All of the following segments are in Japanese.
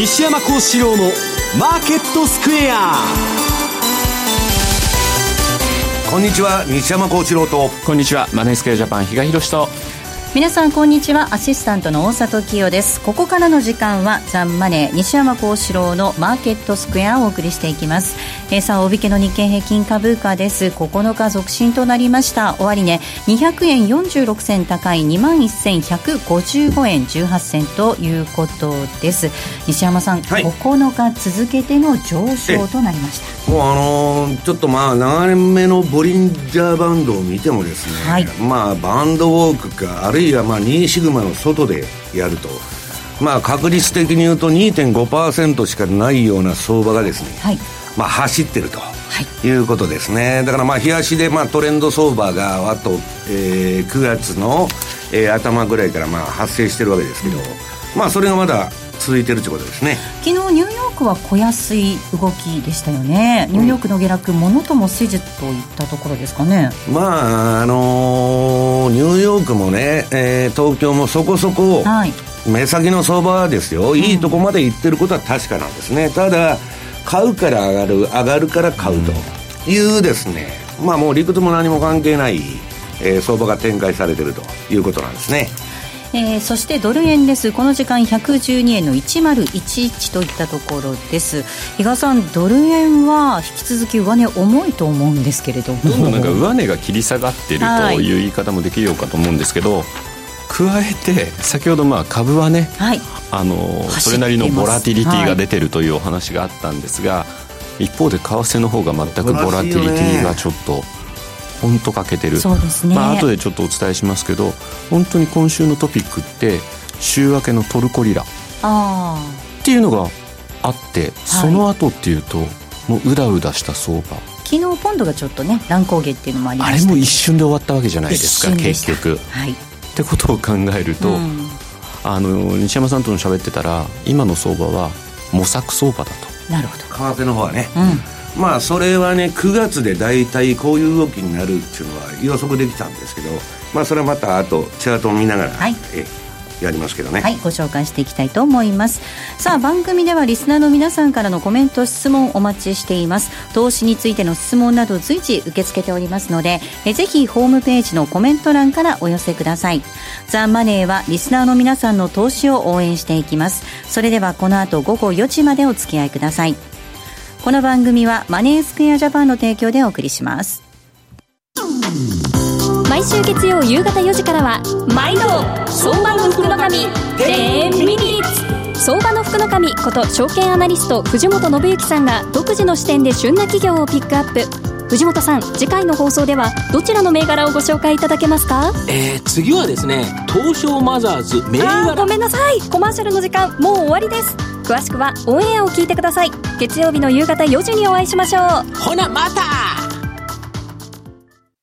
西山幸四郎のマーケットスクエア。こんにちは西山幸四郎と。こんにちはマネースクエアジャパン比嘉宏と皆さんこんにちは。アシスタントの大里清です。ここからの時間はザンマネー西山幸四郎のマーケットスクエアをお送りしていきます。えー、さあ大引けの日経平均株価です。9日続伸となりました。終値、ね、200円46銭高い2万1155円18銭ということです。西山さん、はい、9日続けての上昇となりました。もうあのー、ちょっとまあ長年目のボリンジャーバンドを見てもですね、はい、まあバンドウォークかあるいはまあ2シグマの外でやると。まあ確率的に言うと2.5%しかないような相場がですね、はい。まあ、走ってると。い、うことですね。だからまあ冷やしでまあトレンド相場があと、えー、9月の、えー、頭ぐらいからまあ発生してるわけですけど、うん、まあそれがまだ続いてるということですね。昨日ニューヨークは小安い動きでしたよね。ニューヨークの下落、ものともせずといったところですかね。まああのー、ニューヨークもね、えー、東京もそこそこ、はい、目先の相場ですよ。いいとこまで行ってることは確かなんですね、ただ買うから上がる上がるから買うというですね、まあもう理屈も何も関係ない、えー、相場が展開されているということなんですね。えー、そしてドル円です。この時間112円の1011といったところです。比嘉さんドル円は引き続き上値重いと思うんですけれども。どんどんなんか上値が切り下がっているとい。う言い方もできるようかと思うんですけど、加えて先ほどまあ株はね、はい、あのそれなりのボラティリティが出てるというお話があったんですが、はい、一方で為替の方が全くボラティリティがちょっと本当欠けてる。そうですね、まあ後でちょっとお伝えしますけど本当に今週のトピックって週明けのトルコリラ。っていうのがあって、はい、その後っていうともううだうだした相場。昨日ポンドがちょっとね乱高下っていうのもありました、ね、あれも一瞬で終わったわけじゃないですか結局。はい。ってことを考えると、うん、あの西山さんとの喋ってたら今の相場は模索相場だと。なるほど。為替の方はね、うん、まあそれはね9月で大体こういう動きになるっていうのは予測できたんですけどまあそれはまたあとチャートを見ながら、はい、えやりますけどね。はいご紹介していきたいと思います。さあ番組ではリスナーの皆さんからのコメント質問お待ちしています。投資についての質問など随時受け付けておりますのでえぜひホームページのコメント欄からお寄せください。ザ・マネーはリスナーの皆さんの投資を応援していきます。それではこの後午後4時までお付き合いくださいこの番組はマネースクエアジャパンの提供でお送りします。毎週月曜夕方4時からは毎度相場の福の神10ミニ相場の福の神こと証券アナリスト藤本信之さんが独自の視点で旬な企業をピックアップ。藤本さん次回の放送ではどちらの銘柄をご紹介いただけますか？えー、次はですね東証マザーズ銘柄。ごめんなさい。コマーシャルの時間もう終わりです詳しくはオンエアを聞いてください。月曜日の夕方4時にお会いしましょう。ほなまた!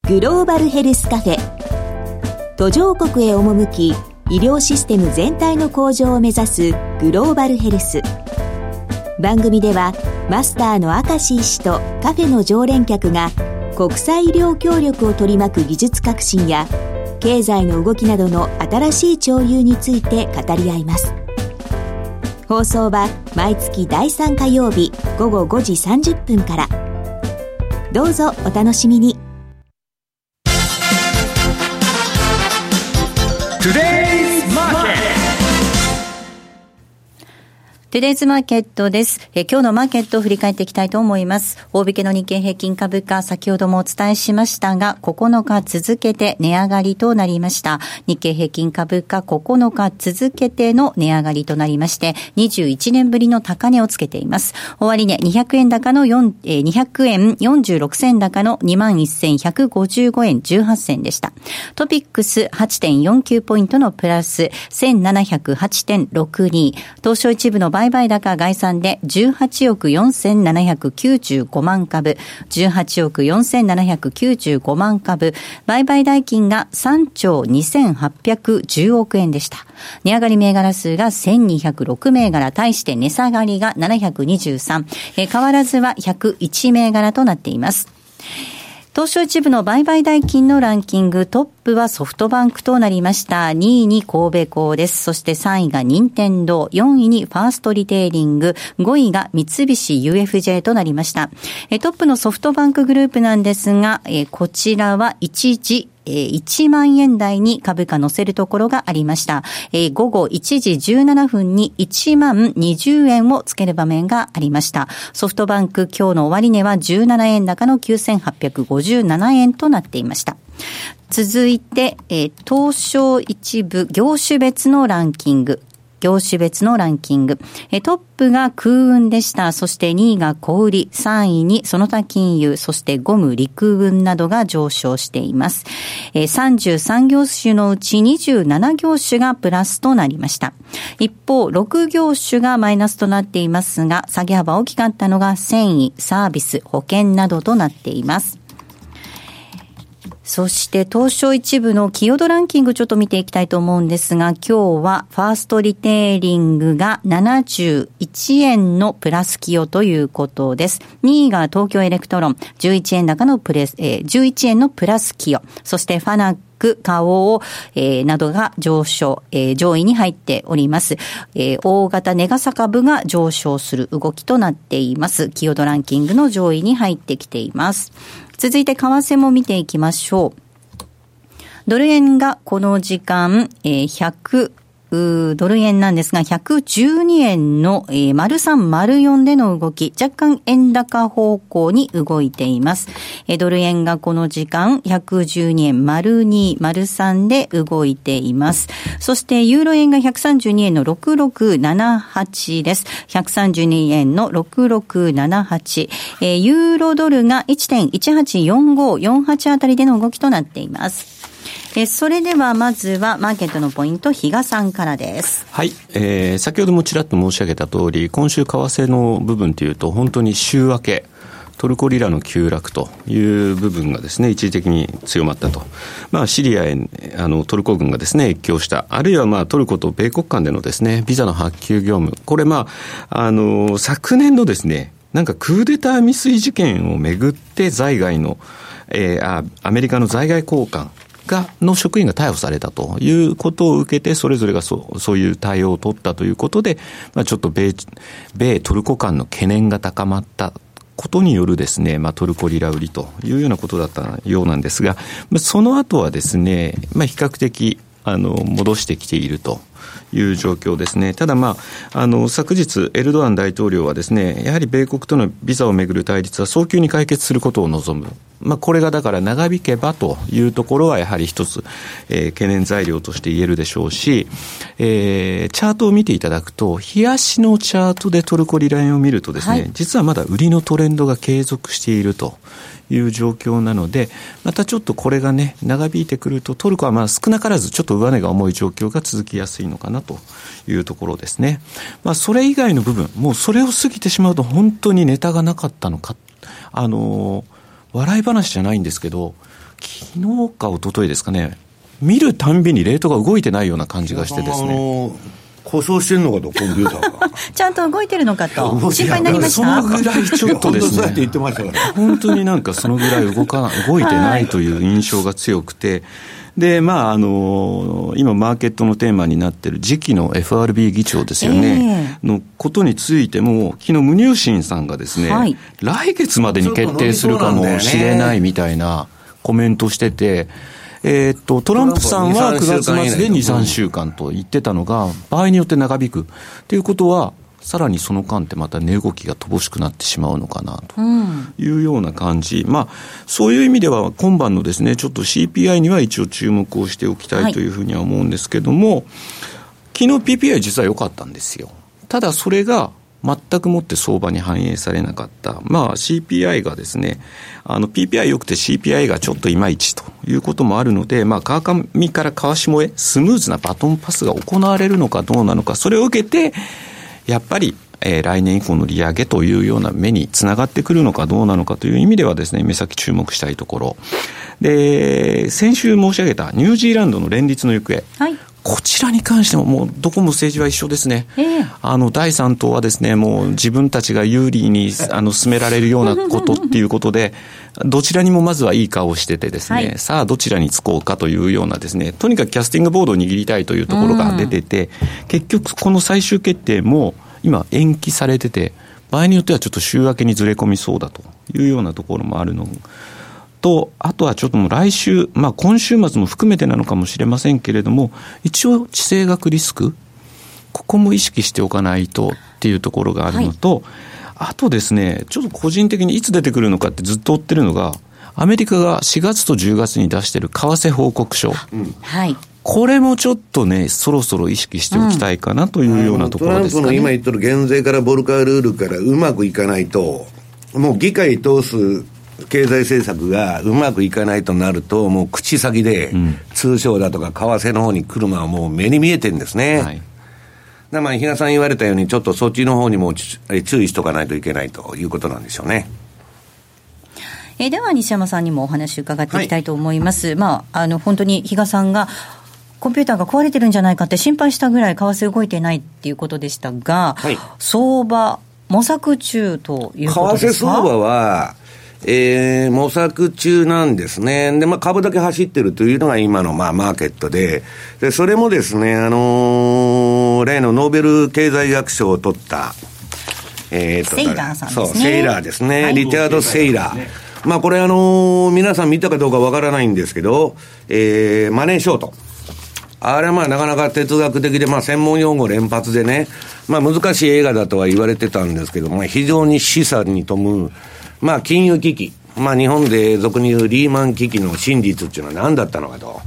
グローバルヘルスカフェ。途上国へ赴き医療システム全体の向上を目指すグローバルヘルス。番組ではマスターの明石医師とカフェの常連客が国際医療協力を取り巻く技術革新や経済の動きなどの新しい潮流について語り合います放送は毎月第3火曜日午後5時30分から。どうぞお楽しみに。トゥデイズマーケットです。え今日のマーケットを振り返っていきたいと思います。大引けの日経平均株価、先ほどもお伝えしましたが、9日続けて値上がりとなりました。日経平均株価9日続けての値上がりとなりまして、21年ぶりの高値をつけています。終値、200円高の4、えー、200円46銭高の21,155円18銭でした。トピックス8.49ポイントのプラス1708.62。東証一部の売買高概算で18億4795万株、18億4795万株、売買代金が3兆2810億円でした。値上がり銘柄数が1206銘柄、対して値下がりが723、え変わらずは101銘柄となっています。東証一部の売買代金のランキングトップはソフトバンクとなりました。2位に神戸港です。そして3位が任天堂、4位にファーストリテイリング、5位が三菱 UFJ となりました。トップのソフトバンクグループなんですが、こちらは一時え1万円台に株価乗せるところがありました。え午後1時17分に1万20円をつける場面がありました。ソフトバンク今日の終値は17円高の9857円となっていました。続いて、え東証一部業種別のランキング。業種別のランキング。トップが空運でした。そして2位が小売り、3位にその他金融、そしてゴム、陸運などが上昇しています。33業種のうち27業種がプラスとなりました。一方、6業種がマイナスとなっていますが、下げ幅大きかったのが繊維、サービス、保険などとなっています。そして東証一部の寄与度ランキングちょっと見ていきたいと思うんですが、今日はファーストリテイリングが71円のプラス寄与ということです。2位が東京エレクトロン、11円高のプレス、えー、11円のプラス寄与。そしてファナック、花王、えー、などが上昇、えー、上位に入っております。えー、大型ネガサ株が上昇する動きとなっています。寄与度ランキングの上位に入ってきています。続いて為替も見ていきましょう。ドル円がこの時間、えー、100、ドル円なんですが、112円の、えー、丸3、丸4での動き、若干円高方向に動いています。えー、ドル円がこの時間、112円、丸2、丸3で動いています。そして、ユーロ円が132円の6678です。132円の6678。えー、ユーロドルが1.184548あたりでの動きとなっています。えそれではまずはマーケットのポイント、比嘉さんからです。はい。えー、先ほどもちらっと申し上げた通り、今週為替の部分というと、本当に週明け、トルコリラの急落という部分がですね、一時的に強まったと。まあ、シリアへ、あの、トルコ軍がですね、越境した。あるいはまあ、トルコと米国間でのですね、ビザの発給業務。これまあ、あの、昨年のですね、なんかクーデター未遂事件をめぐって在外の、えー、あアメリカの在外交換が、の職員が逮捕されたということを受けて、それぞれがそう、そういう対応を取ったということで、まあ、ちょっと米、米トルコ間の懸念が高まったことによるですね、まあ、トルコリラ売りというようなことだったようなんですが、その後はですね、まあ、比較的、あの、戻してきていると。いう状況ですね。ただまあ、あの、昨日、エルドアン大統領はですね、やはり米国とのビザをめぐる対立は早急に解決することを望む。まあ、これがだから長引けばというところはやはり一つ、えー、懸念材料として言えるでしょうし、えー、チャートを見ていただくと、冷やしのチャートでトルコリラインを見るとですね、はい、実はまだ売りのトレンドが継続しているという状況なので、またちょっとこれがね、長引いてくると、トルコはまあ少なからずちょっと上値が重い状況が続きやすいのかなというところですね。まあそれ以外の部分、もうそれを過ぎてしまうと本当にネタがなかったのか。あの笑い話じゃないんですけど、昨日か一昨日ですかね、見るたんびにレートが動いてないような感じがしてですね。故障してんのかと、コンピューターが。ちゃんと動いてるのかと、心配になりましたそのぐらいちょっとですね、本当になんかそのぐらい動か動いてないという印象が強くて、で、まあ、あの、今、マーケットのテーマになっている次期の FRB 議長ですよね、えー、のことについても、昨日、ムニューシンさんがですね、はい、来月までに決定するかもしれないみたいなコメントしてて、えー、っと、トランプさんは9月末で2、3週間と言ってたのが、場合によって長引く。ということは、さらにその間ってまた値動きが乏しくなってしまうのかなというような感じ、うん、まあ、そういう意味では今晩のですねちょっと CPI には一応注目をしておきたいというふうには思うんですけども、はい、昨日 PPI 実は良かったんですよ。ただそれが全くもって相場に反映されなかった。まあ CPI がですね、あの PPI 良くて CPI がちょっといまいちということもあるので、まあ川上から川下へスムーズなバトンパスが行われるのかどうなのか、それを受けて、やっぱりえー、来年以降の利上げというような目につながってくるのかどうなのかという意味ではですね、目先注目したいところ。で、先週申し上げたニュージーランドの連立の行方。はい。こちらに関してももうどこも政治は一緒ですね。えー、あの、第三党はですね、もう自分たちが有利にあの進められるようなことっていうことで、どちらにもまずはいい顔をしててですね、はい、さあどちらにつこうかというようなですね、とにかくキャスティングボードを握りたいというところが出てて、結局この最終決定も今延期されてて、場合によってはちょっと週明けにずれ込みそうだというようなところもあるのと、あとはちょっともう来週、まあ今週末も含めてなのかもしれませんけれども、一応地政学リスク、ここも意識しておかないとっていうところがあるのと、はい、あとですね、ちょっと個人的にいつ出てくるのかってずっと追ってるのが、アメリカが4月と10月に出してる為替報告書。はい。これもちょっとね、そろそろ意識しておきたいかなというようなところですか、ね、トランプの今言ってる減税からボルカールールからうまくいかないと、もう議会通す経済政策がうまくいかないとなると、もう口先で、通商だとか為替の方に来るのはもう目に見えてるんですね。はいだまあ、比嘉さん言われたように、ちょっとそっちの方にも注意しとかないといけないということなんでしょうね。えー、では西山さんにもお話伺っていきたいと思います。はい、まあ、あの、本当に比嘉さんが、コンピューターが壊れてるんじゃないかって心配したぐらい為替動いてないっていうことでしたが、はい、相場、模索中ということですか？為替相場は、えー、模索中なんですね。で、まあ、株だけ走ってるというのが今の、まあ、マーケットで、で、それもですね、あのー、例のノーベル経済学賞を取った、えー、と、セイラーさんですね。そう、セイラーですね。はい、リチャード・セイラー。まあ、これあのー、皆さん見たかどうかわからないんですけど、えー、マネーショート。あれはまあなかなか哲学的で、まあ専門用語連発でね、まあ難しい映画だとは言われてたんですけど、まあ非常に示唆に富む、まあ、金融危機。まあ、日本で俗に言うリーマン危機の真実っていうのは何だったのかと。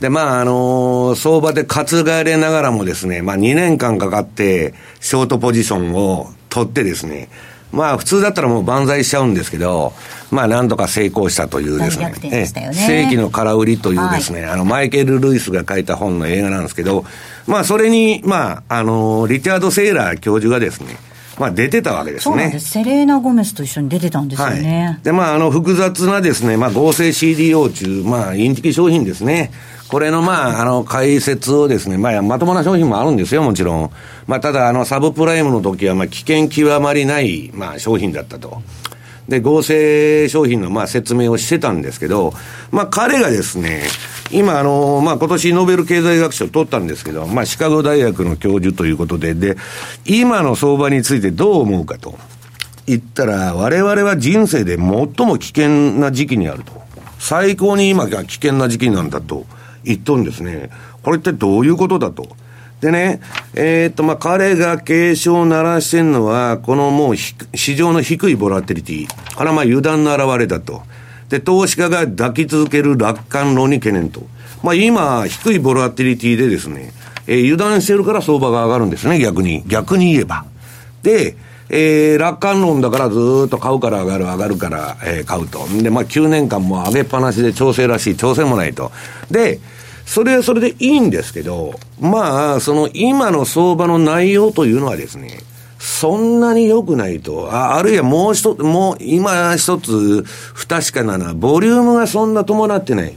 で、まあ、あのー、相場で担がれながらもですね、まあ、2年間かかって、ショートポジションを取ってですね、まあ、普通だったらもう万歳しちゃうんですけど、まあ、なんとか成功したというですね、ね世紀の空売りというですね、はい、あの、マイケル・ルイスが書いた本の映画なんですけど、まあ、それに、まあ、あのー、リチャード・セイラー教授がですね、まあ、出てたわけですね。ですセレーナ・ゴメスと一緒に出てたんですよね。はい、で、まあ、あの、複雑なですね、まあ、合成 CDO 中、まあ、インチキ商品ですね。これの、まあ、あの、解説をですね、まあ、まともな商品もあるんですよ、もちろん。まあ、ただ、あの、サブプライムの時は、まあ、危険極まりない、まあ、商品だったと。で、合成商品の、まあ、説明をしてたんですけど、まあ、彼がですね、今、あの、まあ、今年ノーベル経済学賞取ったんですけど、まあ、シカゴ大学の教授ということで、で、今の相場についてどう思うかと言ったら、我々は人生で最も危険な時期にあると。最高に今が危険な時期なんだと言っとるんですね。これってどういうことだと。でね、えー、っと、まあ、彼が警鐘を鳴らしてるのは、このもう市場の低いボラテリティ。これはまあ油断の表れだと。で、投資家が抱き続ける楽観論に懸念と。まあ今、低いボラティリティでですね、えー、油断してるから相場が上がるんですね、逆に。逆に言えば。で、えー、楽観論だからずっと買うから上がる、上がるから、えー、買うと。で、まあ9年間も上げっぱなしで調整らしい、調整もないと。で、それはそれでいいんですけど、まあ、その今の相場の内容というのはですね、そんなに良くないと。ああるいはもう一つ、もう今一つ不確かなのは、ボリュームがそんな伴ってない。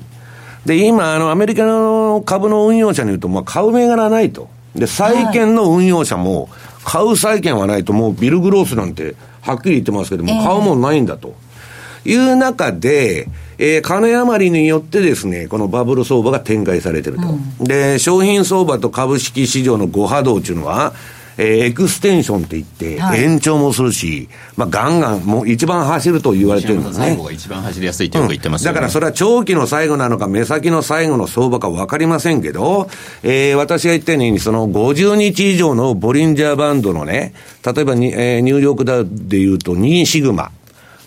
で、今、あの、アメリカの株の運用者に言うと、まあ、買う銘柄ないと。で、債券の運用者も、買う債券はないと、もうビルグロースなんて、はっきり言ってますけども、買うもんないんだと。いう中で、えー、金余りによってですね、このバブル相場が展開されてると。うん、で、商品相場と株式市場の誤波動っていうのは、えー、エクステンションって言って、延長もするし、まあ、ガンガン、もう一番走ると言われてるんですね。最後が一番走りやすいってよく言ってます、ねうん、だからそれは長期の最後なのか、目先の最後の相場か分かりませんけど、えー、私が言ったように、その50日以上のボリンジャーバンドのね、例えばに、えー、ニューヨークダウで言うと2シグマ。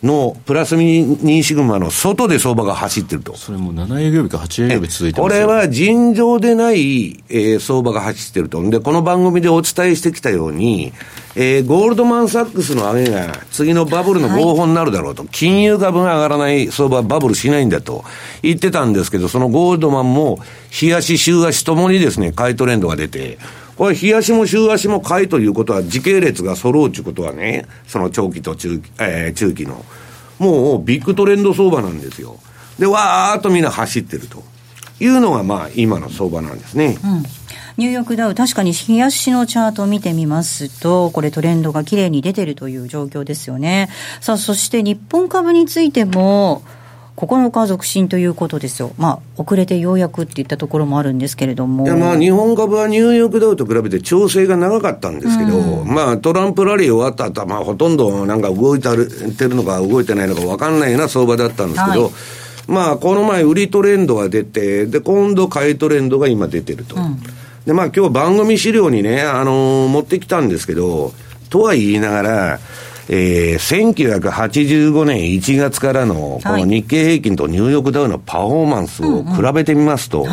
のプラス2シグマの外で相場が走ってると。それも7営業日か8営業日続いてますこれは尋常でない、えー、相場が走ってると。で、この番組でお伝えしてきたように、えー、ゴールドマン・サックスの上げが次のバブルの合法になるだろうと、はい、金融株が上がらない相場はバブルしないんだと言ってたんですけど、そのゴールドマンも、日足、週足ともにですね、買いトレンドが出て、これ、日足も週足も買いということは、時系列が揃うということはね、その長期と中,、えー、中期の。もうビッグトレンド相場なんですよ。で、わーっとみんな走ってるというのが、まあ、今の相場なんですね。うんニューヨークダウ、確かに冷やしのチャートを見てみますと、これトレンドがきれいに出てるという状況ですよね。さあ、そして日本株についても、9日続伸ということですよ、まあ、遅れてようやくっていったところもあるんですけれども。いやまあ日本株はニューヨークダウと比べて調整が長かったんですけど、うん、まあトランプラリー終わった後は、まあほとんどなんか動いてるのか動いてないのか分かんないような相場だったんですけど、はい、まあこの前売りトレンドが出て、で、今度買いトレンドが今出てると。うん、で、まあ今日番組資料にね、あのー、持ってきたんですけど、とは言いながら、えー、1985年1月からの、この日経平均とニューヨークダウのパフォーマンスを比べてみますと、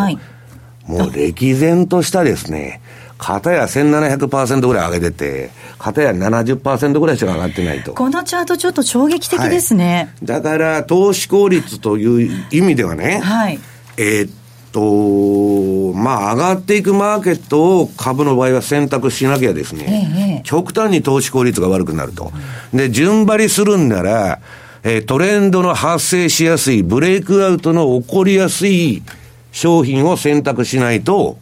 もう歴然としたですね、片や1700%ぐらい上げてて、片や70%ぐらいしか上がってないと。このチャートちょっと衝撃的ですね。はい、だから、投資効率という意味ではね、はい、えー、と、まあ、上がっていくマーケットを株の場合は選択しなきゃですね、ええ、極端に投資効率が悪くなると。で、順張りするんなら、えー、トレンドの発生しやすい、ブレイクアウトの起こりやすい商品を選択しないと、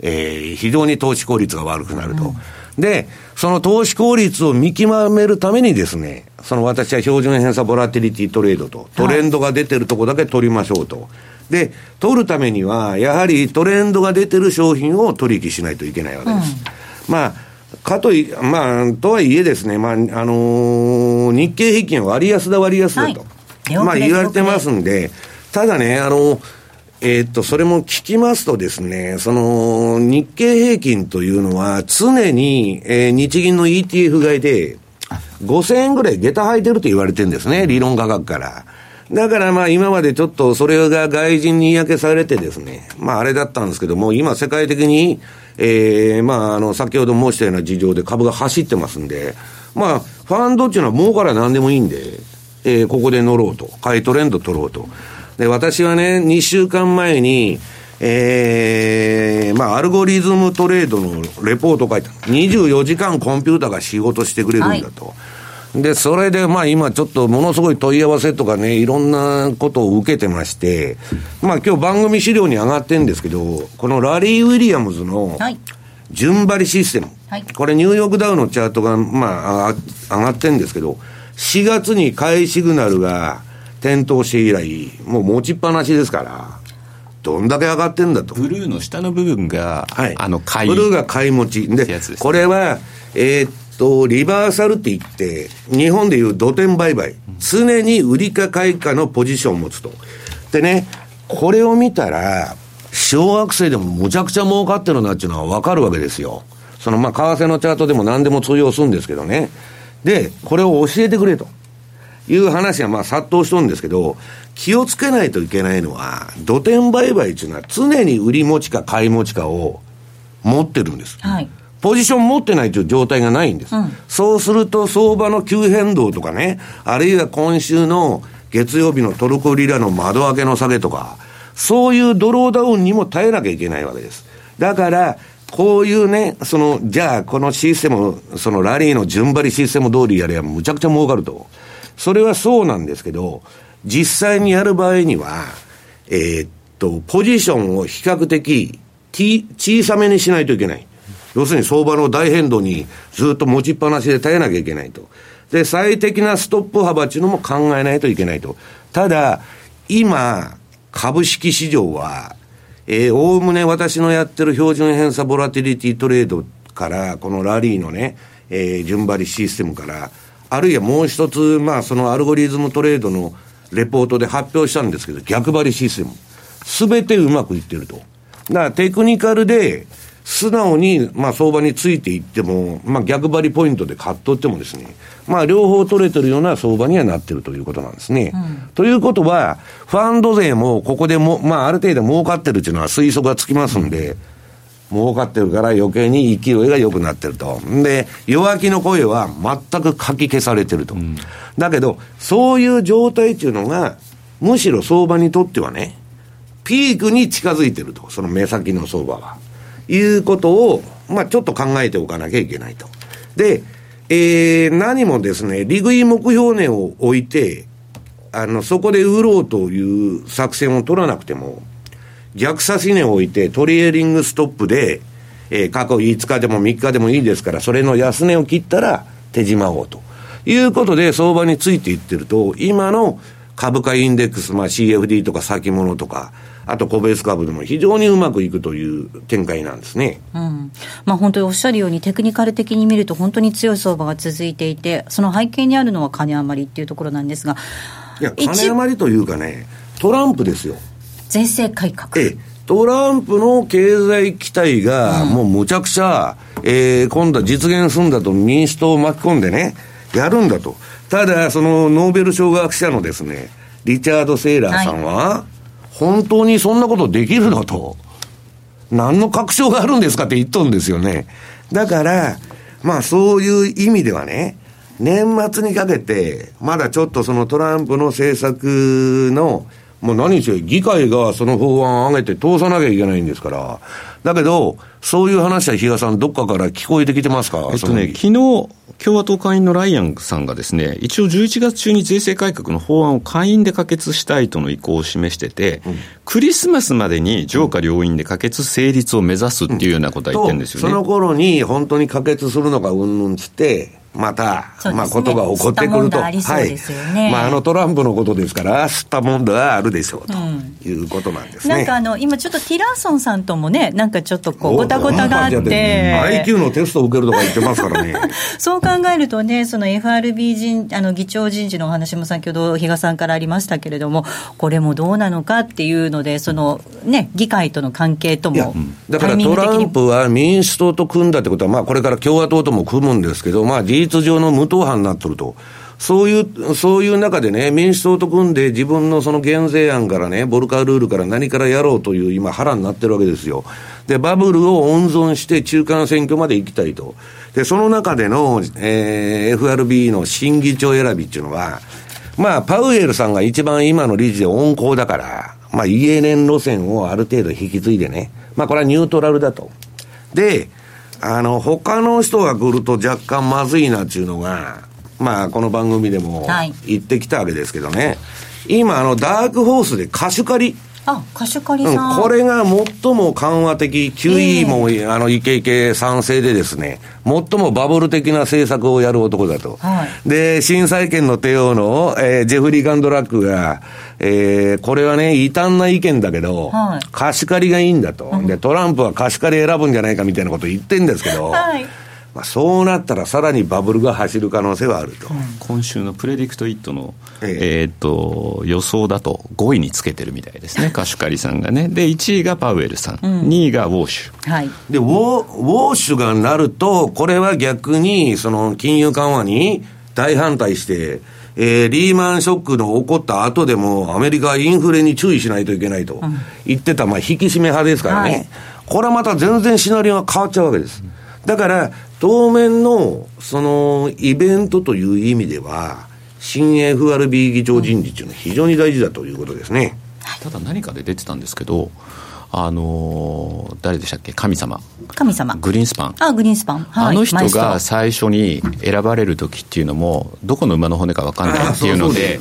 えー、非常に投資効率が悪くなると。うんで、その投資効率を見極めるためにですね、その私は標準偏差ボラティリティトレードと、トレンドが出てるとこだけ取りましょうと。で、取るためには、やはりトレンドが出てる商品を取引しないといけないわけです。うん、まあ、かとい、まあ、とはいえですね、まあ、あのー、日経平均は割安だ割安だと、はい、まあ言われてますんで、ただね、あのえー、っと、それも聞きますとですね、その、日経平均というのは常に、えー、日銀の ETF 買いで、5000円ぐらい下駄履いてると言われてるんですね、理論価格から。だからまあ今までちょっとそれが外人に嫌気されてですね、まああれだったんですけども、今世界的に、えー、まああの先ほど申したような事情で株が走ってますんで、まあファンドっていうのは儲から何でもいいんで、えー、ここで乗ろうと、買いトレンド取ろうと。で、私はね、2週間前に、ええー、まあ、アルゴリズムトレードのレポート書いた。24時間コンピューターが仕事してくれるんだと。はいで、それでまあ今ちょっとものすごい問い合わせとかね、いろんなことを受けてまして、まあ今日番組資料に上がってるんですけど、このラリー・ウィリアムズの順張りシステム、はい、これニューヨークダウのチャートがまあ上がってるんですけど、4月に買いシグナルが点灯して以来、もう持ちっぱなしですから、どんだけ上がってんだと。ブルーの下の部分が、はい、あの買い。ブルーが買い持ち。で、でこれは、えー、っと、リバーサルって言って、日本でいう土点売買、常に売りか買いかのポジションを持つと。でね、これを見たら、小学生でもむちゃくちゃ儲かってるなっていうのはわかるわけですよ。その、まあ、為替のチャートでも何でも通用するんですけどね。で、これを教えてくれと。いう話がまあ殺到しとるんですけど、気をつけないといけないのは、土点売買っていうのは常に売り持ちか買い持ちかを持ってるんです。はい。ポジション持ってないという状態がないんです。うん、そうすると相場の急変動とかね、あるいは今週の月曜日のトルコリラの窓開けの下げとか、そういうドローダウンにも耐えなきゃいけないわけです。だから、こういうね、その、じゃあ、このシステム、そのラリーの順張りシステム通りやればむちゃくちゃ儲かると。それはそうなんですけど、実際にやる場合には、えー、っと、ポジションを比較的、小さめにしないといけない。要するに相場の大変動にずっと持ちっぱなしで耐えなきゃいけないと。で、最適なストップ幅っていうのも考えないといけないと。ただ、今、株式市場は、えー、おおむね私のやってる標準偏差ボラティリティトレードから、このラリーのね、えー、順張りシステムから、あるいはもう一つ、まあ、そのアルゴリズムトレードのレポートで発表したんですけど、逆張りシステム。すべてうまくいってると。だからテクニカルで、素直に、まあ、相場についていっても、まあ、逆張りポイントで買っとってもですね、まあ、両方取れてるような相場にはなってるということなんですね。うん、ということは、ファンド税もここでも、まあ、ある程度儲かってるっていうのは推測がつきますんで、儲かってるから余計に勢いが良くなってると。で、弱気の声は全くかき消されてると。うん、だけど、そういう状態っていうのが、むしろ相場にとってはね、ピークに近づいてると。その目先の相場は。いうことを、まあ、ちょっと考えておかなきゃいけないと。で、えー、何もですね、利食い目標値を置いて、あの、そこで売ろうという作戦を取らなくても、逆差し値を置いて、トリエリングストップで、えー、過去5日でも3日でもいいですから、それの安値を切ったら手締まおうということで、相場についていってると、今の株価インデックス、まあ、CFD とか先物とか、あと個別株でも非常にうまくいくという展開なんですね。うん。まあ本当におっしゃるようにテクニカル的に見ると本当に強い相場が続いていて、その背景にあるのは金余りっていうところなんですが。いや、金余りというかね、トランプですよ。税制改革。ええ。トランプの経済期待が、もうむちゃくちゃ、うん、えー、今度は実現するんだと民主党を巻き込んでね、やるんだと。ただ、そのノーベル賞学者のですね、リチャード・セイラーさんは、はい、本当にそんなことできるのと。何の確証があるんですかって言っとんですよね。だから、まあそういう意味ではね、年末にかけて、まだちょっとそのトランプの政策の、もう何せ議会がその法案を上げて通さなきゃいけないんですから。だけど、そういう話は比嘉さん、どっかから聞こえてきてますか？えっとね、昨日、共和党会員のライアンさんがですね、一応11月中に税制改革の法案を下院で可決したいとの意向を示してて、うん、クリスマスまでに上下両院で可決成立を目指すっていうようなことは言ってるんですよね。うん、その頃に本当に可決するのかうんぬんつって、また、ね、まあ、ことが起こってくると。ね。はい。まあ、あのトランプのことですから、吸ったもんだはあるでしょうと、いうことなんですね。なんかあの、今ちょっとティラーソンさんともね、なんかちょっとこう、ごたごたがあって。IQ のテストを受けるとか言ってますからね。そう考えるとね、その FRB 人、あの、議長人事のお話も先ほど比嘉さんからありましたけれども、これもどうなのかっていうので、その、ね、議会との関係とも。だからトランプは民主党と組んだってことは、まあ、これから共和党とも組むんですけど、まあ、事実上の無党派になっとると。そういう、そういう中でね、民主党と組んで自分のその減税案からね、ボルカルールから何からやろうという今腹になってるわけですよ。で、バブルを温存して中間選挙まで行きたいと。で、その中での、えー、FRB の新議長選びっていうのは、まあ、パウエルさんが一番今の理事で温厚だから、まあ、イエネン路線をある程度引き継いでね、まあ、これはニュートラルだと。で、あの、他の人が来ると若干まずいなっていうのが、まあ、この番組でも言ってきたわけですけどね。はい、今、あの、ダークホースで貸し借り。あ、さん、うん、これが最も緩和的、QE も、えー、あの、イケイケ賛成でですね、最もバブル的な政策をやる男だと。はい、で、新債権の帝王の、えー、ジェフリー・ガンドラックが、えー、これはね、異端な意見だけど、はい、貸し借りがいいんだと。で、トランプは貸し借り選ぶんじゃないかみたいなこと言ってんですけど、はいまあ、そうなったらさらにバブルが走る可能性はあると、うん、今週のプレディクト・イットの、ええ。ー、っと予想だと5位につけてるみたいですね、カシュカリさんがね、で1位がパウエルさん、うん、2位がウォーシュ、はい、でウォウォーシュがなると、これは逆にその金融緩和に大反対して、えー、リーマンショックの起こった後でも、アメリカはインフレに注意しないといけないと言ってた、まあ、引き締め派ですからね、はい、これはまた全然シナリオが変わっちゃうわけです。だから、当面の、その、イベントという意味では、新 FRB 議長人事というのは非常に大事だということですね。ただ何かで出てたんですけど、あのー、誰でしたっけ？神様。神様。グリーンスパン。あグリーンスパン、はい、あの人が最初に選ばれる時っていうのもどこの馬の骨か分かんないっていうので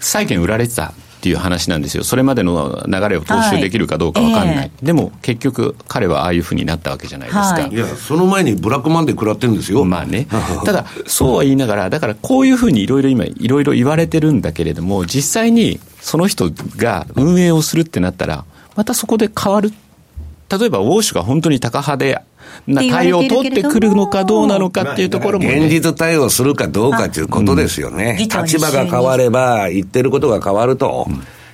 債券売られてたっていう話なんですよ、それまでの流れを踏襲できるかどうか分かんない、はい。えー、でも結局、彼はああいうふうになったわけじゃないですか、はい、いや、その前にブラックマンデー食らってるんですよ。まあね、ただ、そうは言いながら、だからこういうふうにいろいろ今、いろいろ言われてるんだけれども、実際にその人が運営をするってなったら、またそこで変わる。例えば、ウォーシュが本当にタカ派でな対応を取ってくるのかどうなのかっていうところも、ね、現実対応するかどうかということですよね。立場が変われば、言ってることが変わると。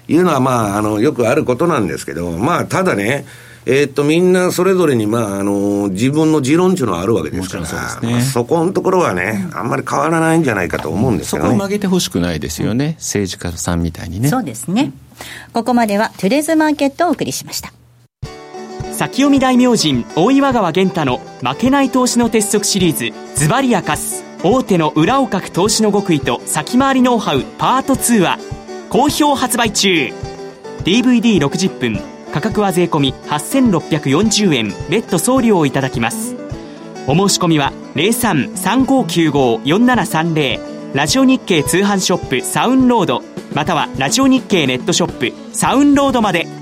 いうのは、まあ、あの、よくあることなんですけど、まあ、ただね、えー、っと、みんなそれぞれに、まあ、あの、自分の持論っていうのはあるわけですから、そ、ねまあ、そこのところはね、あんまり変わらないんじゃないかと思うんですよね。そこを曲げてほしくないですよね、政治家さんみたいにね。そうですね。ここまでは、トゥレーズマーケットをお送りしました。先読み大名人大岩川源太の負けない投資の鉄則シリーズズバリ明かす。大手の裏をかく投資の極意と先回りノウハウパート2は好評発売中。DVD60 分価格は税込8640円。別途送料をいただきます。お申し込みは0335954730ラジオ日経通販ショップサウンロード。またはラジオ日経ネットショップサウンロードまで。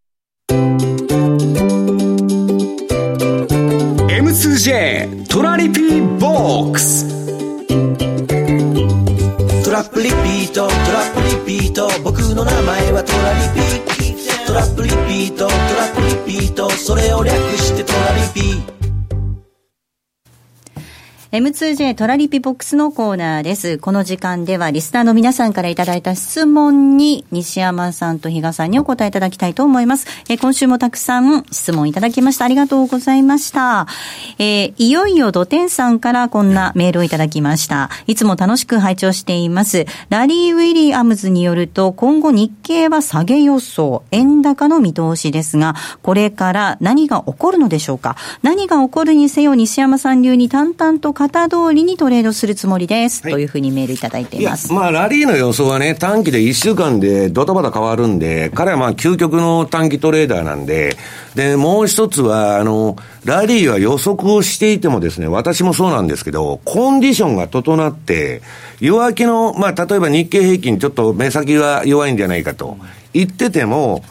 M2J トラリピボックス。トラップリピートトラップリピート。僕の名前はトラリピー。トラップリピートトラップリピート。それを略してトラリピ M2J トラリピボックスのコーナーです。この時間ではリスナーの皆さんからいただいた質問に西山さんと比嘉さんにお答えいただきたいと思います。え今週もたくさん質問いただきました。ありがとうございました。えー、いよいよ土天さんからこんなメールをいただきました。いつも楽しく拝聴しています。ラリー・ウィリアムズによると今後日経は下げ予想、円高の見通しですが、これから何が起こるのでしょうか何が起こるにせよ西山さん流に淡々と型通りにトレードするつもりです、はい、というふうにメールいただいています。まあ、ラリーの予想はね、短期で1週間でドタバタ変わるんで、彼はまあ、究極の短期トレーダーなんで、で、もう一つは、あの、ラリーは予測をしていてもですね、私もそうなんですけど、コンディションが整って、弱気の、まあ、例えば日経平均ちょっと目先が弱いんじゃないかと言ってても、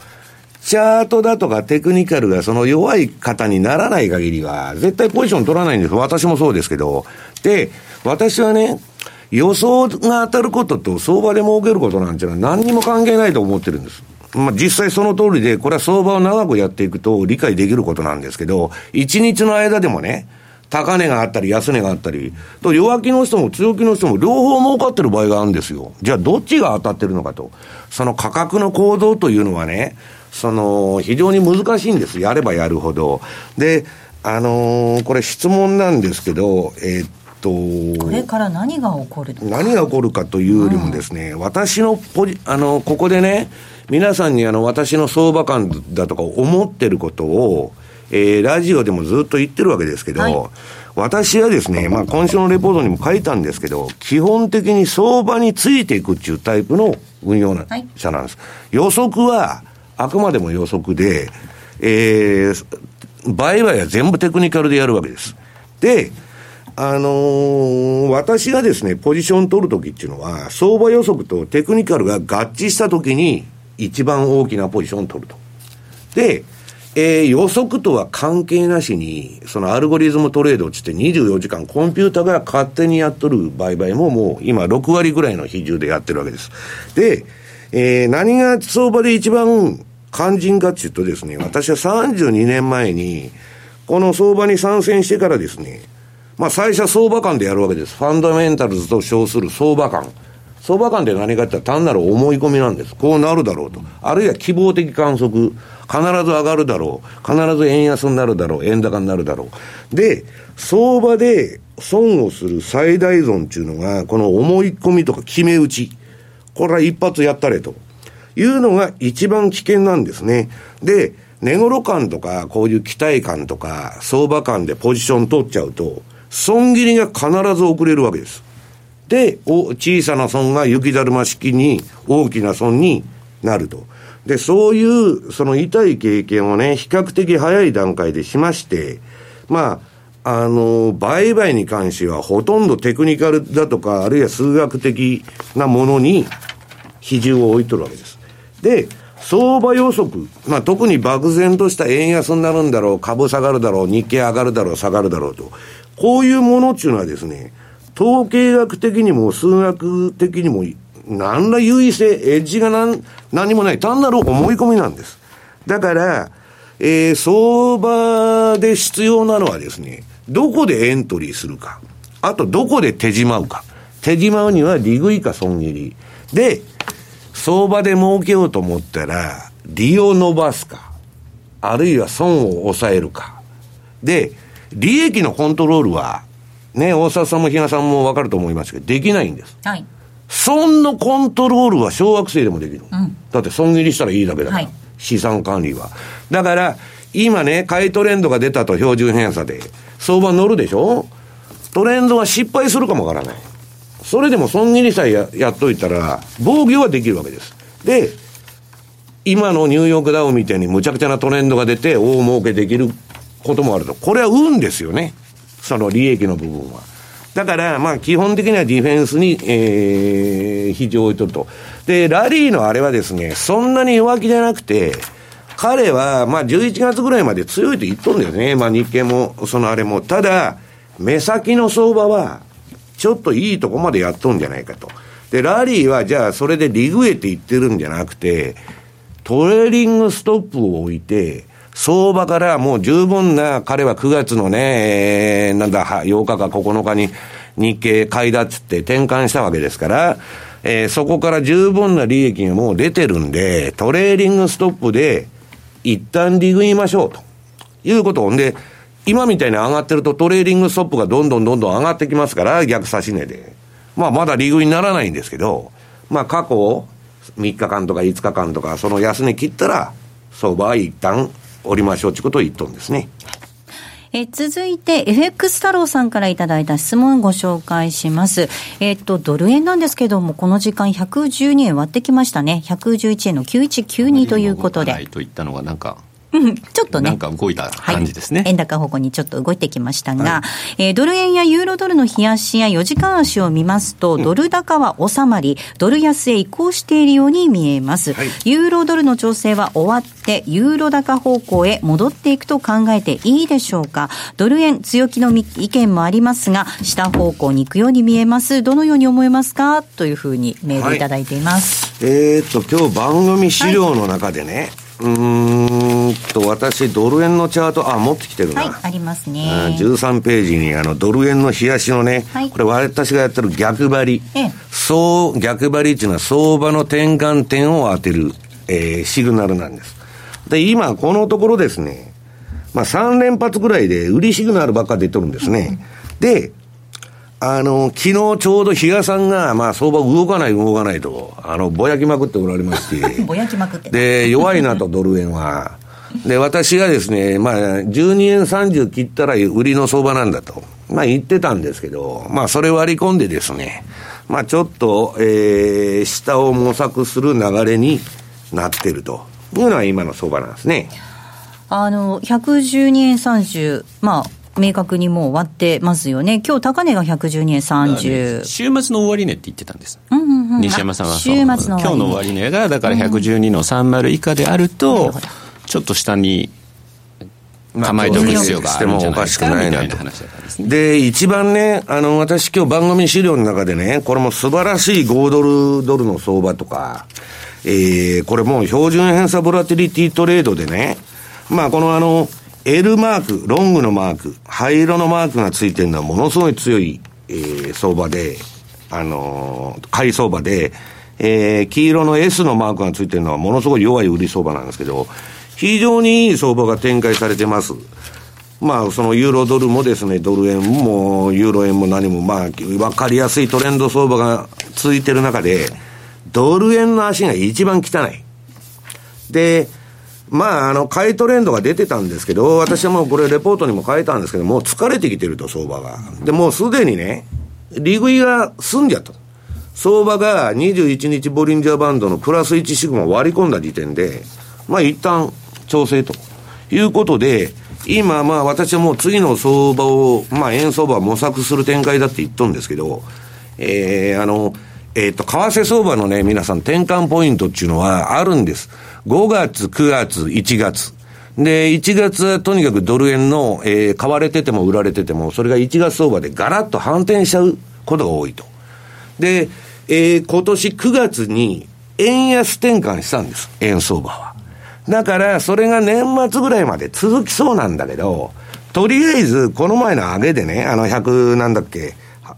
チャートだとかテクニカルがその弱い方にならない限りは、絶対ポジション取らないんです。私もそうですけど。で、私はね、予想が当たることと相場で儲けることなんていうのは何にも関係ないと思ってるんです。まあ、実際その通りで、これは相場を長くやっていくと理解できることなんですけど、一日の間でもね、高値があったり安値があったり、と弱気の人も強気の人も両方儲かってる場合があるんですよ。じゃあどっちが当たってるのかと。その価格の行動というのはね、その、非常に難しいんです。やればやるほど。で、あのー、これ質問なんですけど、えー、っと、これから何が起こる何が起こるかというよりもですね、うん、私のポジ、あの、ここでね、皆さんにあの、私の相場感だとか思ってることを、えー、ラジオでもずっと言ってるわけですけど、はい、私はですね、まあ今週のレポートにも書いたんですけど、基本的に相場についていくっていうタイプの運用者なんです。はい、予測は、あくまでも予測で、えー、売買は全部テクニカルでやるわけです。で、あのー、私がですね、ポジション取るときっていうのは、相場予測とテクニカルが合致したときに、一番大きなポジションを取ると。で、えー、予測とは関係なしに、そのアルゴリズムトレードっつって24時間コンピューターが勝手にやっとる売買ももう今6割ぐらいの比重でやってるわけです。で、えー、何が相場で一番肝心かっていうとですね、私は32年前に、この相場に参戦してからですね、まあ最初は相場感でやるわけです。ファンダメンタルズと称する相場感。相場感って何かって単なる思い込みなんです。こうなるだろうと。あるいは希望的観測。必ず上がるだろう。必ず円安になるだろう。円高になるだろう。で、相場で損をする最大損っていうのが、この思い込みとか決め打ち。これは一発やったれと。いうのが一番危険なんですね。で、値頃感とか、こういう期待感とか、相場感でポジション取っちゃうと、損切りが必ず遅れるわけです。で、小さな損が雪だるま式に大きな損になると。で、そういう、その痛い経験をね、比較的早い段階でしまして、まあ、あの、売買に関してはほとんどテクニカルだとか、あるいは数学的なものに比重を置いとるわけです。で、相場予測、まあ、特に漠然とした円安になるんだろう、株下がるだろう、日経上がるだろう、下がるだろうと。こういうものっていうのはですね、統計学的にも数学的にも、何ら優位性、エッジが何、何もない、単なる思い込みなんです。だから、えー、相場で必要なのはですね、どこでエントリーするか。あと、どこで手じまうか。手じまうには利食いか損切り。で、相場で儲けようと思ったら、利を伸ばすか、あるいは損を抑えるか。で、利益のコントロールは、ね、大沢さんも比嘉さんもわかると思いますけど、できないんです。はい。損のコントロールは小学生でもできる。うん、だって損切りしたらいいだけだから、はい、資産管理は。だから、今ね、買いトレンドが出たと標準偏差で、相場乗るでしょ？トレンドは失敗するかもわからない。それでも損切りさえややっといたら、防御はできるわけです。で、今のニューヨークダウンみたいにむちゃくちゃなトレンドが出て大儲けできることもあると。これは運ですよね。その利益の部分は。だから、まあ、基本的にはディフェンスに、えー、非常を置いとると。で、ラリーのあれはですね、そんなに弱気じゃなくて、彼は、まあ、11月ぐらいまで強いと言っとるんだよね。まあ、日経も、そのあれも。ただ、目先の相場は、ちょっといいとこまでやっとんじゃないかと。で、ラリーは、じゃあ、それでリグエって言ってるんじゃなくて、トレーリングストップを置いて、相場からもう十分な、彼は9月のね、えー、なんだ、8日か9日に日経買いだっつって転換したわけですから、えー、そこから十分な利益がもう出てるんで、トレーリングストップで一旦リグいましょうということ。んで、今みたいに上がってるとトレーリングストップがどんどんどんどん上がってきますから、逆差し値で。まあまだリグにならないんですけど、まあ過去3日間とか5日間とか、その安値切ったら、相場は一旦おりましょうということを言っとんですね。え続いて、FX 太郎さんからいただいた質問をご紹介します。えっ、と、ドル円なんですけども、この時間112円割ってきましたね。111円の9192ということで。はい、といったのがなんか、うん、ちょっとね。なんか動いた感じですね。はい、円高方向にちょっと動いてきましたが、はい、えー、ドル円やユーロドルの冷やしや4時間足を見ますと、ドル高は収まり、ドル安へ移行しているように見えます。はい、ユーロドルの調整は終わって、ユーロ高方向へ戻っていくと考えていいでしょうか。ドル円強気の意見もありますが、下方向に行くように見えます。どのように思いますか？というふうにメールいただいています。えー、っと、今日番組資料の中でね、うんと、私、ドル円のチャート、あ、持ってきてるな。はい、ありますね。13ページに、あの、ドル円の冷やしのね、はい、これ私がやってる逆張り。ええ、そう、逆張りっていうのは相場の転換点を当てる、えー、シグナルなんです。で、今、このところですね、まあ3連発ぐらいで売りシグナルばっか出てるんですね。で、あの、昨日ちょうど比嘉さんが、まあ相場動かない動かないと、あの、ぼやきまくっておられまして。ぼやきまくって。で、弱いなと、ドル円は。で、私がですね、まあ、12円30切ったら売りの相場なんだと。まあ言ってたんですけど、まあそれ割り込んでですね、まあちょっと、えー、下を模索する流れになってるというのは今の相場なんですね。あの、112円30、まあ、明確にもう割ってますよね。今日高値が112円30。週末の終値って言ってたんです。うんうんうん、西山さんは週末の今日の終値が、だから112の30以下であると、うん、ちょっと下に構えておく必要があるんじゃないかみたいな話だったんですね。で、一番ね、あの、私今日番組資料の中でね、これも素晴らしい5ドルドルの相場とか、えー、これもう標準偏差ボラティリティトレードでね、まあこのあの、L マーク、ロングのマーク、灰色のマークがついてるのはものすごい強い、えー、相場で、あのー、買い相場で、えー、黄色の S のマークがついてるのはものすごい弱い売り相場なんですけど、非常にいい相場が展開されてます。まあ、そのユーロドルもですね、ドル円もユーロ円も何も、まあ、わかりやすいトレンド相場が続いてる中で、ドル円の足が一番汚い。で、まあ、あの、買いトレンドが出てたんですけど、私はもうこれレポートにも書いたんですけど、もう疲れてきてると、相場が。で、もうすでにね、利食いが済んじゃった。相場が21日ボリンジャーバンドのプラス1シグマ割り込んだ時点で、まあ一旦調整ということで、今まあ私はもう次の相場を、まあ円相場を模索する展開だって言っとんですけど、ええー、あの、えっ、と、為替相場のね、皆さん転換ポイントっていうのはあるんです。5月、9月、1月。で、1月はとにかくドル円の、えー、買われてても売られてても、それが1月相場でガラッと反転しちゃうことが多いと。で、えー、今年9月に円安転換したんです。円相場は。だから、それが年末ぐらいまで続きそうなんだけど、とりあえず、この前の上げでね、あの、100なんだっけ、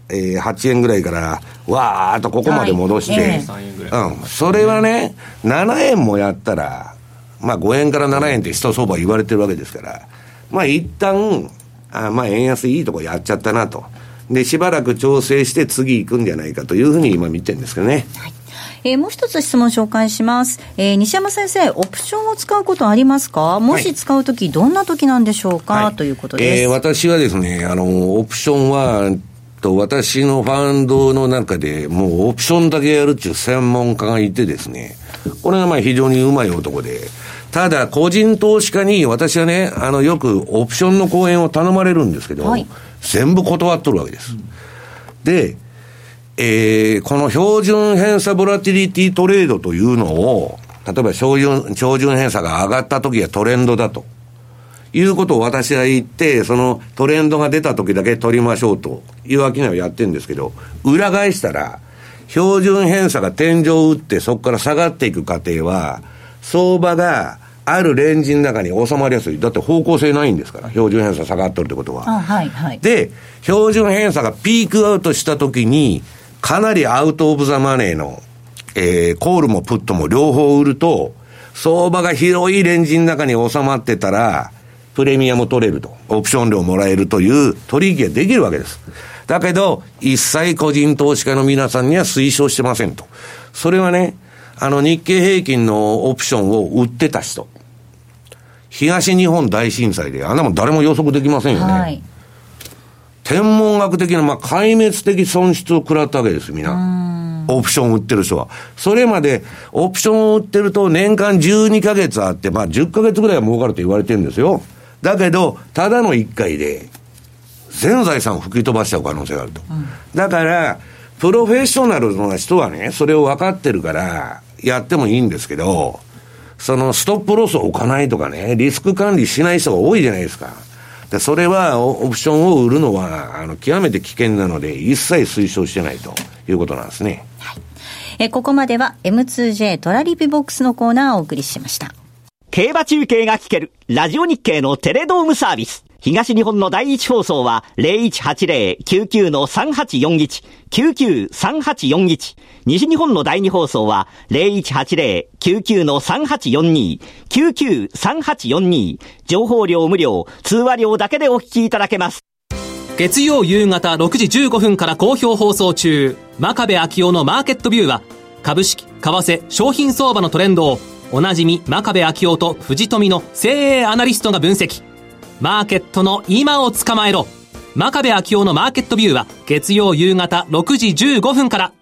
えー、8円ぐらいから、わーっとここまで戻して、はいえー、うん、それはね、7円もやったら、まあ5円から7円って一相場言われてるわけですから、まあ一旦、あまあ円安いいとこやっちゃったなと。で、しばらく調整して次行くんじゃないかというふうに今見てるんですけどね。はいえー、もう一つ質問紹介します。えー、西山先生、オプションを使うことありますか？もし使うとき、どんなときなんでしょうか、はい、ということです。えー、私はですね、あの、オプションは、と、私のファンドの中でもうオプションだけやるっていう専門家がいてですね、これがまあ非常にうまい男で、ただ、個人投資家に私はね、あの、よくオプションの講演を頼まれるんですけど、はい、全部断っとるわけです。で、えー、この標準偏差ボラティリティトレードというのを、例えば標準、標準偏差が上がった時はトレンドだと。いうことを私は言って、そのトレンドが出た時だけ取りましょうというわけにはやってるんですけど、裏返したら、標準偏差が天井を打ってそこから下がっていく過程は、相場があるレンジの中に収まりやすい。だって方向性ないんですから、標準偏差下がっとるってことは。はいはい、で、標準偏差がピークアウトした時に、かなりアウトオブザマネーの、えー、コールもプットも両方売ると、相場が広いレンジの中に収まってたら、プレミアム取れると、オプション料もらえるという取引ができるわけです。だけど、一切個人投資家の皆さんには推奨してませんと。それはね、あの日経平均のオプションを売ってた人。東日本大震災で、あんなもん誰も予測できませんよね。はい、天文学的な、まあ、壊滅的損失を食らったわけです、みんな。オプション売ってる人は。それまで、オプションを売ってると年間12ヶ月あって、まあ10ヶ月ぐらいは儲かると言われてるんですよ。だけど、ただの1回で、全財産を吹き飛ばしちゃう可能性があると。うん、だから、プロフェッショナルな人はね、それを分かってるから、やってもいいんですけど、そのストップロスを置かないとかね、リスク管理しない人が多いじゃないですか。で、それはオプションを売るのは、あの、極めて危険なので、一切推奨してないということなんですね。はい。え、ここまでは M2J トラリピボックスのコーナーをお送りしました。競馬中継が聞ける、ラジオ日経のテレドームサービス。東日本の第一放送は0180-99-3841、99-3841。西日本の第二放送は0180-99-3842、99-3842。情報量無料、通話料だけでお聞きいただけます。月曜夕方6時15分から好評放送中、真壁昭夫のマーケットビューは、株式、為替、商品相場のトレンドをおなじみ真壁昭夫と藤富の精鋭アナリストが分析。マーケットの今を捕まえろ。真壁昭夫のマーケットビューは月曜夕方6時15分から。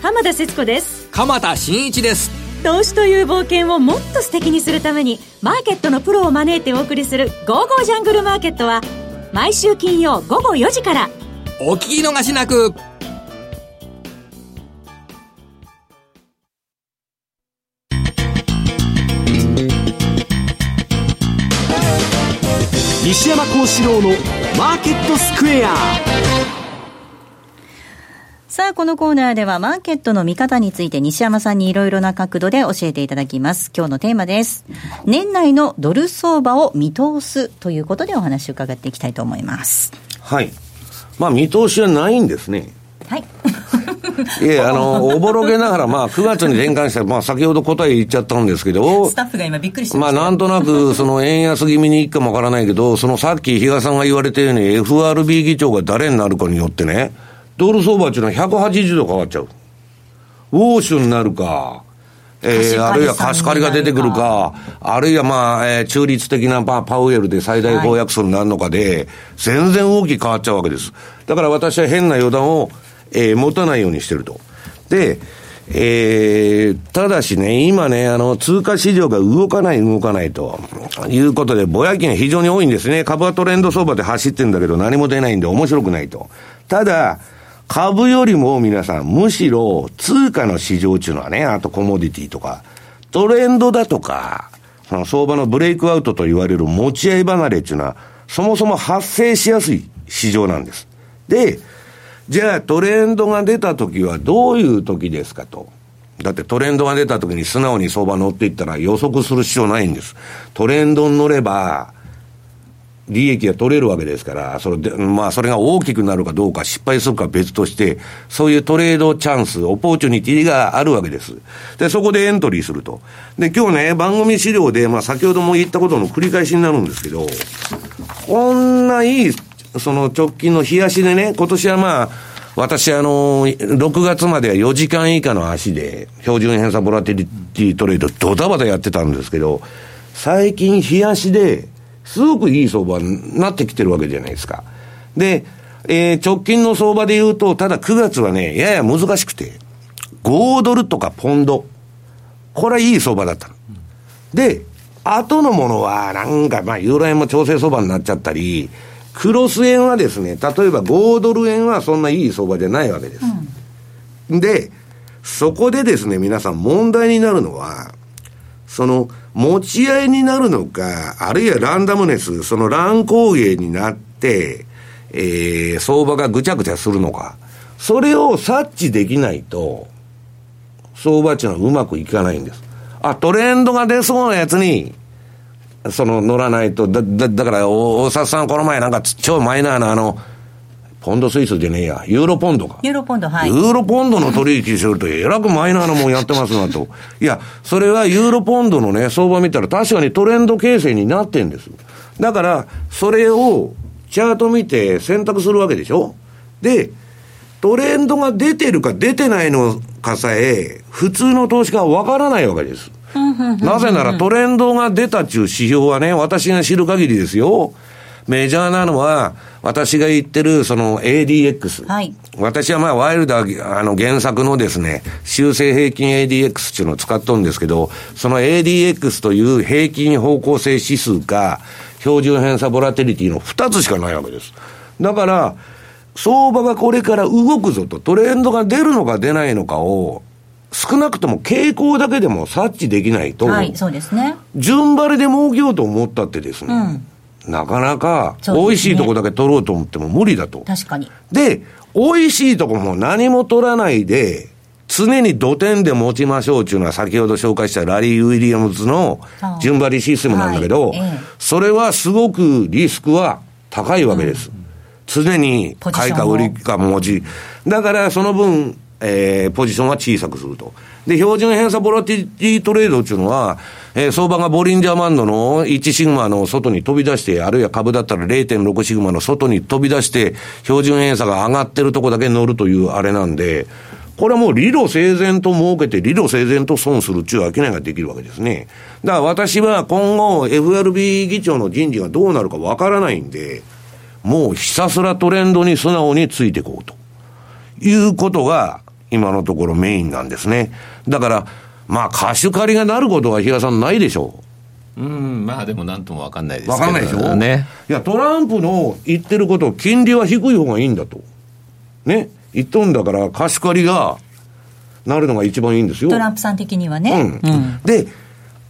浜田節子です。鎌田新一です。投資という冒険をもっと素敵にするために、マーケットのプロを招いてお送りする、ゴーゴージャングルマーケットは、毎週金曜午後4時から。お聞き逃しなく。西山幸四郎のマーケットスクエアさあ、このコーナーではマーケットの見方について西山さんにいろいろな角度で教えていただきます。今日のテーマです。年内のドル相場を見通すということでお話を伺っていきたいと思います。はい。まあ見通しはないんですね。はい。いや、あの、おぼろげながら、まあ、9月に転換したまあ、先ほど答え言っちゃったんですけど、スタッフが今びっくりしてまあ、なんとなく、その、円安気味にいくかもわからないけど、そのさっき比嘉さんが言われたように、FRB 議長が誰になるかによってね、ドル相場っていうのは180度変わっちゃう。ウォーシュになるか、えー、あるいは貸し借りが出てくるか、あるいはまあ、えー、中立的なパパウエルで最大公約数になるのかで、全然大きく変わっちゃうわけです。だから私は変な予断を、えー、持たないようにしてると。で、えー、ただしね、今ね、あの、通貨市場が動かない、動かないということで、ぼやきが非常に多いんですね。株はトレンド相場で走ってんだけど、何も出ないんで面白くないと。ただ、株よりも皆さん、むしろ通貨の市場っていうのはね、あとコモディティとか、トレンドだとか、その相場のブレイクアウトと言われる持ち合い離れっていうのは、そもそも発生しやすい市場なんです。で、じゃあトレンドが出た時はどういう時ですかと。だってトレンドが出た時に素直に相場乗っていったら予測する必要ないんです。トレンドに乗れば、利益が取れるわけですから、それで、まあ、それが大きくなるかどうか、失敗するか別として、そういうトレードチャンス、オポーチュニティがあるわけです。で、そこでエントリーすると。で、今日ね、番組資料で、まあ、先ほども言ったことの繰り返しになるんですけど、こんないいその直近の冷やしでね、今年はまあ、私、あの、6月までは4時間以下の足で、標準偏差ボラティリティトレード、ドタバタやってたんですけど、最近、冷やしで、すごくいい相場になってきてるわけじゃないですか。で、えー、直近の相場で言うと、ただ9月はね、やや難しくて、5ドルとかポンド、これはいい相場だったの。で、後のものは、なんか、まあ、ユーロ円も調整相場になっちゃったり、クロス円はですね、例えば5ドル円はそんないい相場じゃないわけです。うん、で、そこでですね、皆さん問題になるのは、その、持ち合いになるのか、あるいはランダムネス、その乱高下になって、えー、相場がぐちゃぐちゃするのか、それを察知できないと、相場っていうのはうまくいかないんです。あ、トレンドが出そうなやつに、その乗らないと、だ、だ、だから、大札さんこの前なんか超マイナーなあの、ポンドスイスじゃねえや、ユーロポンドか。ユーロポンド、はい。ユーロポンドの取引すると、えらくマイナーなもんやってますなと。いや、それはユーロポンドのね、相場見たら確かにトレンド形成になってんです。だから、それを、チャート見て選択するわけでしょで、トレンドが出てるか出てないのかさえ、普通の投資家はわからないわけです。なぜならトレンドが出たっていう指標はね、私が知る限りですよ。メジャーなのは、私が言ってる、その ADX。はい。私はまあ、ワイルダー、あの、原作のですね、修正平均 ADX っていうのを使っとるんですけど、その ADX という平均方向性指数か、標準偏差ボラテリティの2つしかないわけです。だから、相場がこれから動くぞと、トレンドが出るのか出ないのかを、少なくとも傾向だけでも察知できないと、はい、そうですね。順張りで儲けようと思ったってですね、うん、なかなか、美味しいとこだけ取ろうと思っても無理だと。確かに。で、美味しいとこも何も取らないで、常に土点で持ちましょうっていうのは先ほど紹介したラリー・ウィリアムズの順張りシステムなんだけど、はいそれはすごくリスクは高いわけです。うん、常に買いか売りか持ち。だからその分、えー、ポジションは小さくすると。で、標準偏差ボラティティトレードっていうのは、えー、相場がボリンジャーマンドの1シグマの外に飛び出して、あるいは株だったら0.6シグマの外に飛び出して、標準偏差が上がってるとこだけ乗るというあれなんで、これはもう理路整然と儲けて、理路整然と損するっていう商いができるわけですね。だから私は今後 FRB 議長の人事がどうなるかわからないんで、もうひたすらトレンドに素直についていこうと。いうことが、今のところメインなんですね。だから、まあ、貸し借りがなることは、比嘉さん、ないでしょう。うん、まあでもなんとも分かんないですけど、分かんないでしょね。いや、トランプの言ってること、金利は低い方がいいんだと。ね。言っとんだから、貸し借りがなるのが一番いいんですよ。トランプさん的にはね。うん。うん、で、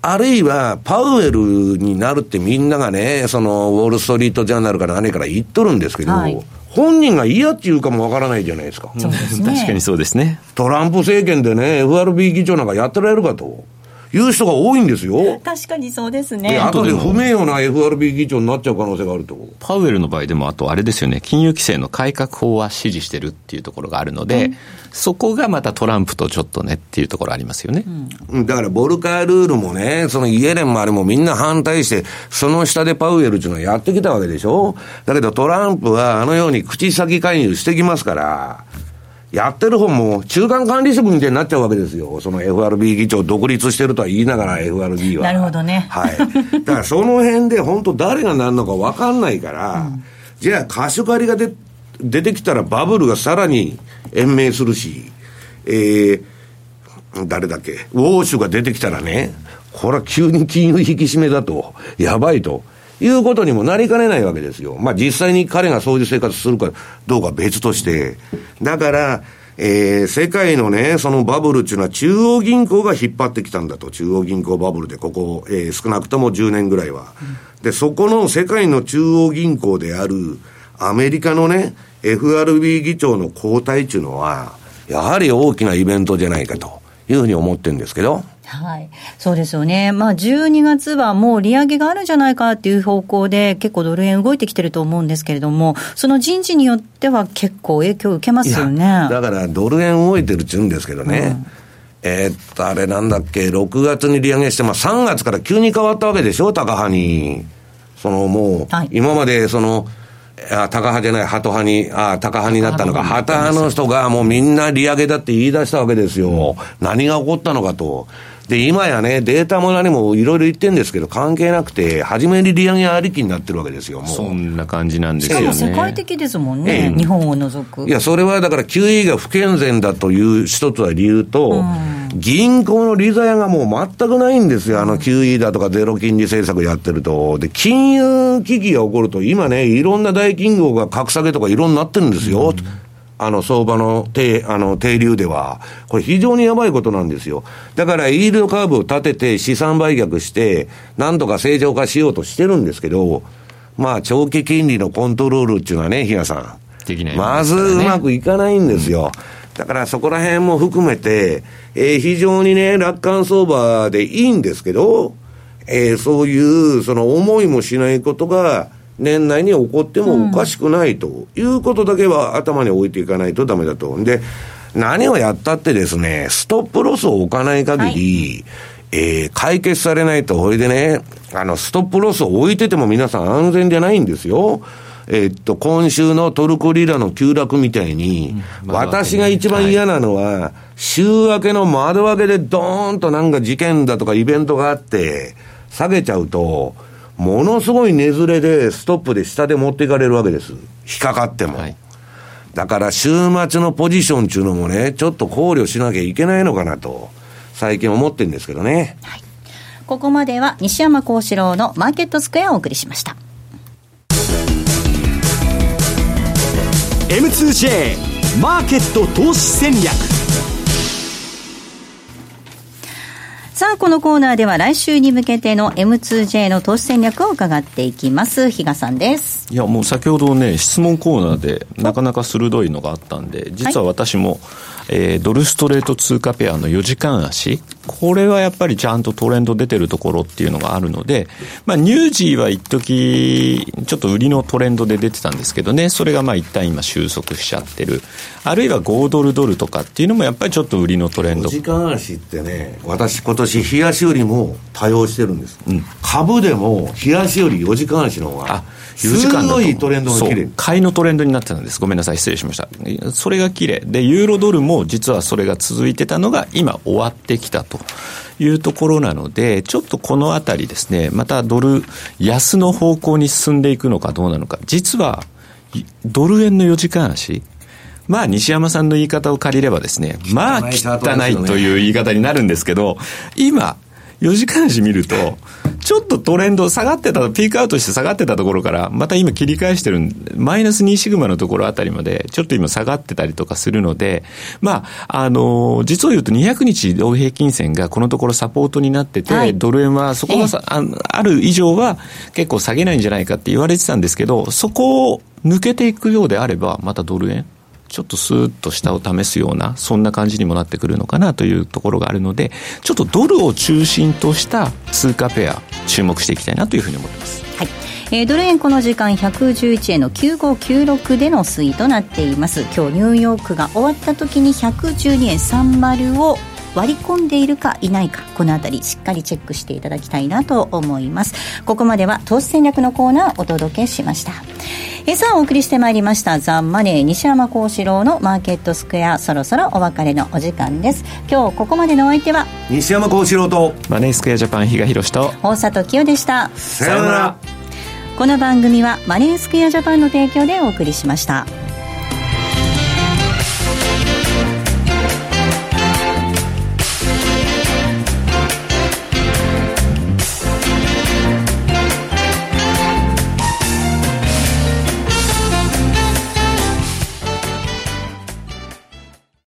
あるいは、パウエルになるってみんながね、その、ウォール・ストリート・ジャーナルから何から言っとるんですけど、はい、本人が嫌っていうかもわからないじゃないですか。そうですね。確かにそうですね。トランプ政権でね、FRB 議長なんかやってられるかと。いう人が多いんですよ。確かにそうですね。後で不名誉な FRB 議長になっちゃう可能性があると。パウエルの場合でも、あとあれですよね、金融規制の改革法は支持してるっていうところがあるので、うん、そこがまたトランプとちょっとねっていうところありますよね。うん、だからボルカールールもね、そのイエレンもあれもみんな反対して、その下でパウエルっていうのはやってきたわけでしょ？だけどトランプはあのように口先介入してきますから、やってる方も中間管理職みたいになっちゃうわけですよ。その FRB 議長独立してるとは言いながら FRB は。なるほどね。はい。だからその辺で本当誰がなるのか分かんないから、うん、じゃあ貸し借りがで出てきたらバブルがさらに延命するし、えー、誰だっけ、ウォーシュが出てきたらね、これは急に金融引き締めだと、やばいと。いうことにもなりかねないわけですよ。まあ実際に彼がそういう生活するかどうか別として。だから、えー、世界のね、そのバブルっていうのは中央銀行が引っ張ってきたんだと。中央銀行バブルで、ここ、えー、少なくとも10年ぐらいは。で、そこの世界の中央銀行であるアメリカのね、FRB 議長の交代っていうのは、やはり大きなイベントじゃないかというふうに思ってるんですけど。はい。そうですよね。まあ、12月はもう利上げがあるんじゃないかっていう方向で、結構ドル円動いてきてると思うんですけれども、その人事によっては結構影響を受けますよね。だから、ドル円動いてるっちゅうんですけどね。うんえー、っと、あれなんだっけ、6月に利上げして、まあ3月から急に変わったわけでしょ、高派に。そのもう、はい、今までその、あ、タカ派じゃない、ハト派に、あ、タカ派になったのか、ハタ派の人がもうみんな利上げだって言い出したわけですよ。何が起こったのかと。で、今やね、データも何もいろいろ言ってるんですけど、関係なくて、初めに利上げありきになってるわけですよ、もう。そんな感じなんですよね。しかも世界的ですもんね、ええ、日本を除く。いや、それはだから QE が不健全だという一つは理由と、銀行の利ざやがもう全くないんですよ、あの QE だとかゼロ金利政策やってると。で、金融危機が起こると、今ね、いろんな大金業が格下げとかいろんなってるんですよ。うんあの、相場の低、あの、低流では、これ非常にやばいことなんですよ。だから、イールドカーブを立てて資産売却して、なんとか正常化しようとしてるんですけど、まあ、長期金利のコントロールっていうのはね、比嘉さん。できない、ね、まずうまくいかないんですよ。だからそこら辺も含めて、えー、非常にね、楽観相場でいいんですけど、えー、そういう、その思いもしないことが、年内に起こってもおかしくないということだけは頭に置いていかないとダメだと。で、何をやったってですね、ストップロスを置かない限り、はい、えー、解決されないと、これでね、あの、ストップロスを置いてても皆さん安全じゃないんですよ。えー、っと、今週のトルコリラの急落みたいに、私が一番嫌なのは、週明けの窓開けでドーンとなんか事件だとかイベントがあって、下げちゃうと、ものすごい値ずれで、ストップで下で持っていかれるわけです。引っかかっても。はい、だから週末のポジションっていうのもね、ちょっと考慮しなきゃいけないのかなと、最近思ってるんですけどね。はい、ここまでは西山幸四郎のマーケットスクエアをお送りしました。M2J マーケット投資戦略さあ、このコーナーでは来週に向けての M2J の投資戦略を伺っていきます。比嘉さんです。いや、もう先ほどね、質問コーナーでなかなか鋭いのがあったんで、実は私も、はいえー、ドルストレート通貨ペアの4時間足、これはやっぱりちゃんとトレンド出てるところっていうのがあるので、まあ、ニュージーは一時ちょっと売りのトレンドで出てたんですけどね、それがまあ一旦今収束しちゃってる。あるいは5ドルドルとかっていうのもやっぱりちょっと売りのトレンド。4時間足ってね、私今年日足よりも多用してるんです。うん、株でも日足より4時間足の方が。4時間だと。いトレンドが綺麗。買いのトレンドになってたんです。ごめんなさい、失礼しました。それが綺麗。で、ユーロドルも実はそれが続いてたのが今終わってきたと。いうところなので、ちょっとこのあたりですね、またドル安の方向に進んでいくのかどうなのか。実は、ドル円の4時間足、まあ、西山さんの言い方を借りればですね、まあ、汚いという言い方になるんですけど、今、4時間足見ると、ちょっとトレンド下がってた、ピークアウトして下がってたところから、また今切り返してるマイナス2シグマのところあたりまで、ちょっと今下がってたりとかするので、まあ、あの、実を言うと200日移動平均線がこのところサポートになってて、はい、ドル円はそこがさ、あある以上は結構下げないんじゃないかって言われてたんですけど、そこを抜けていくようであれば、またドル円、ちょっとスーッと下を試すような、そんな感じにもなってくるのかなというところがあるので、ちょっとドルを中心とした通貨ペア、注目していきたいなというふうに思ってます。はいえー、ドル円この時間111円の9596での推移となっています今日ニューヨークが終わった時に112円30を割り込んでいるかいないかこの辺りしっかりチェックしていただきたいなと思います。ここまでは投資戦略のコーナーお届けしました。えさあお送りしてまいりましたザ・マネー西山幸四郎のマーケットスクエアそろそろお別れのお時間です。今日ここまでのお相手は西山幸四郎とマネースクエアジャパン比嘉宏と大里清でした。さようなら。この番組はマネースクエアジャパンの提供でお送りしました。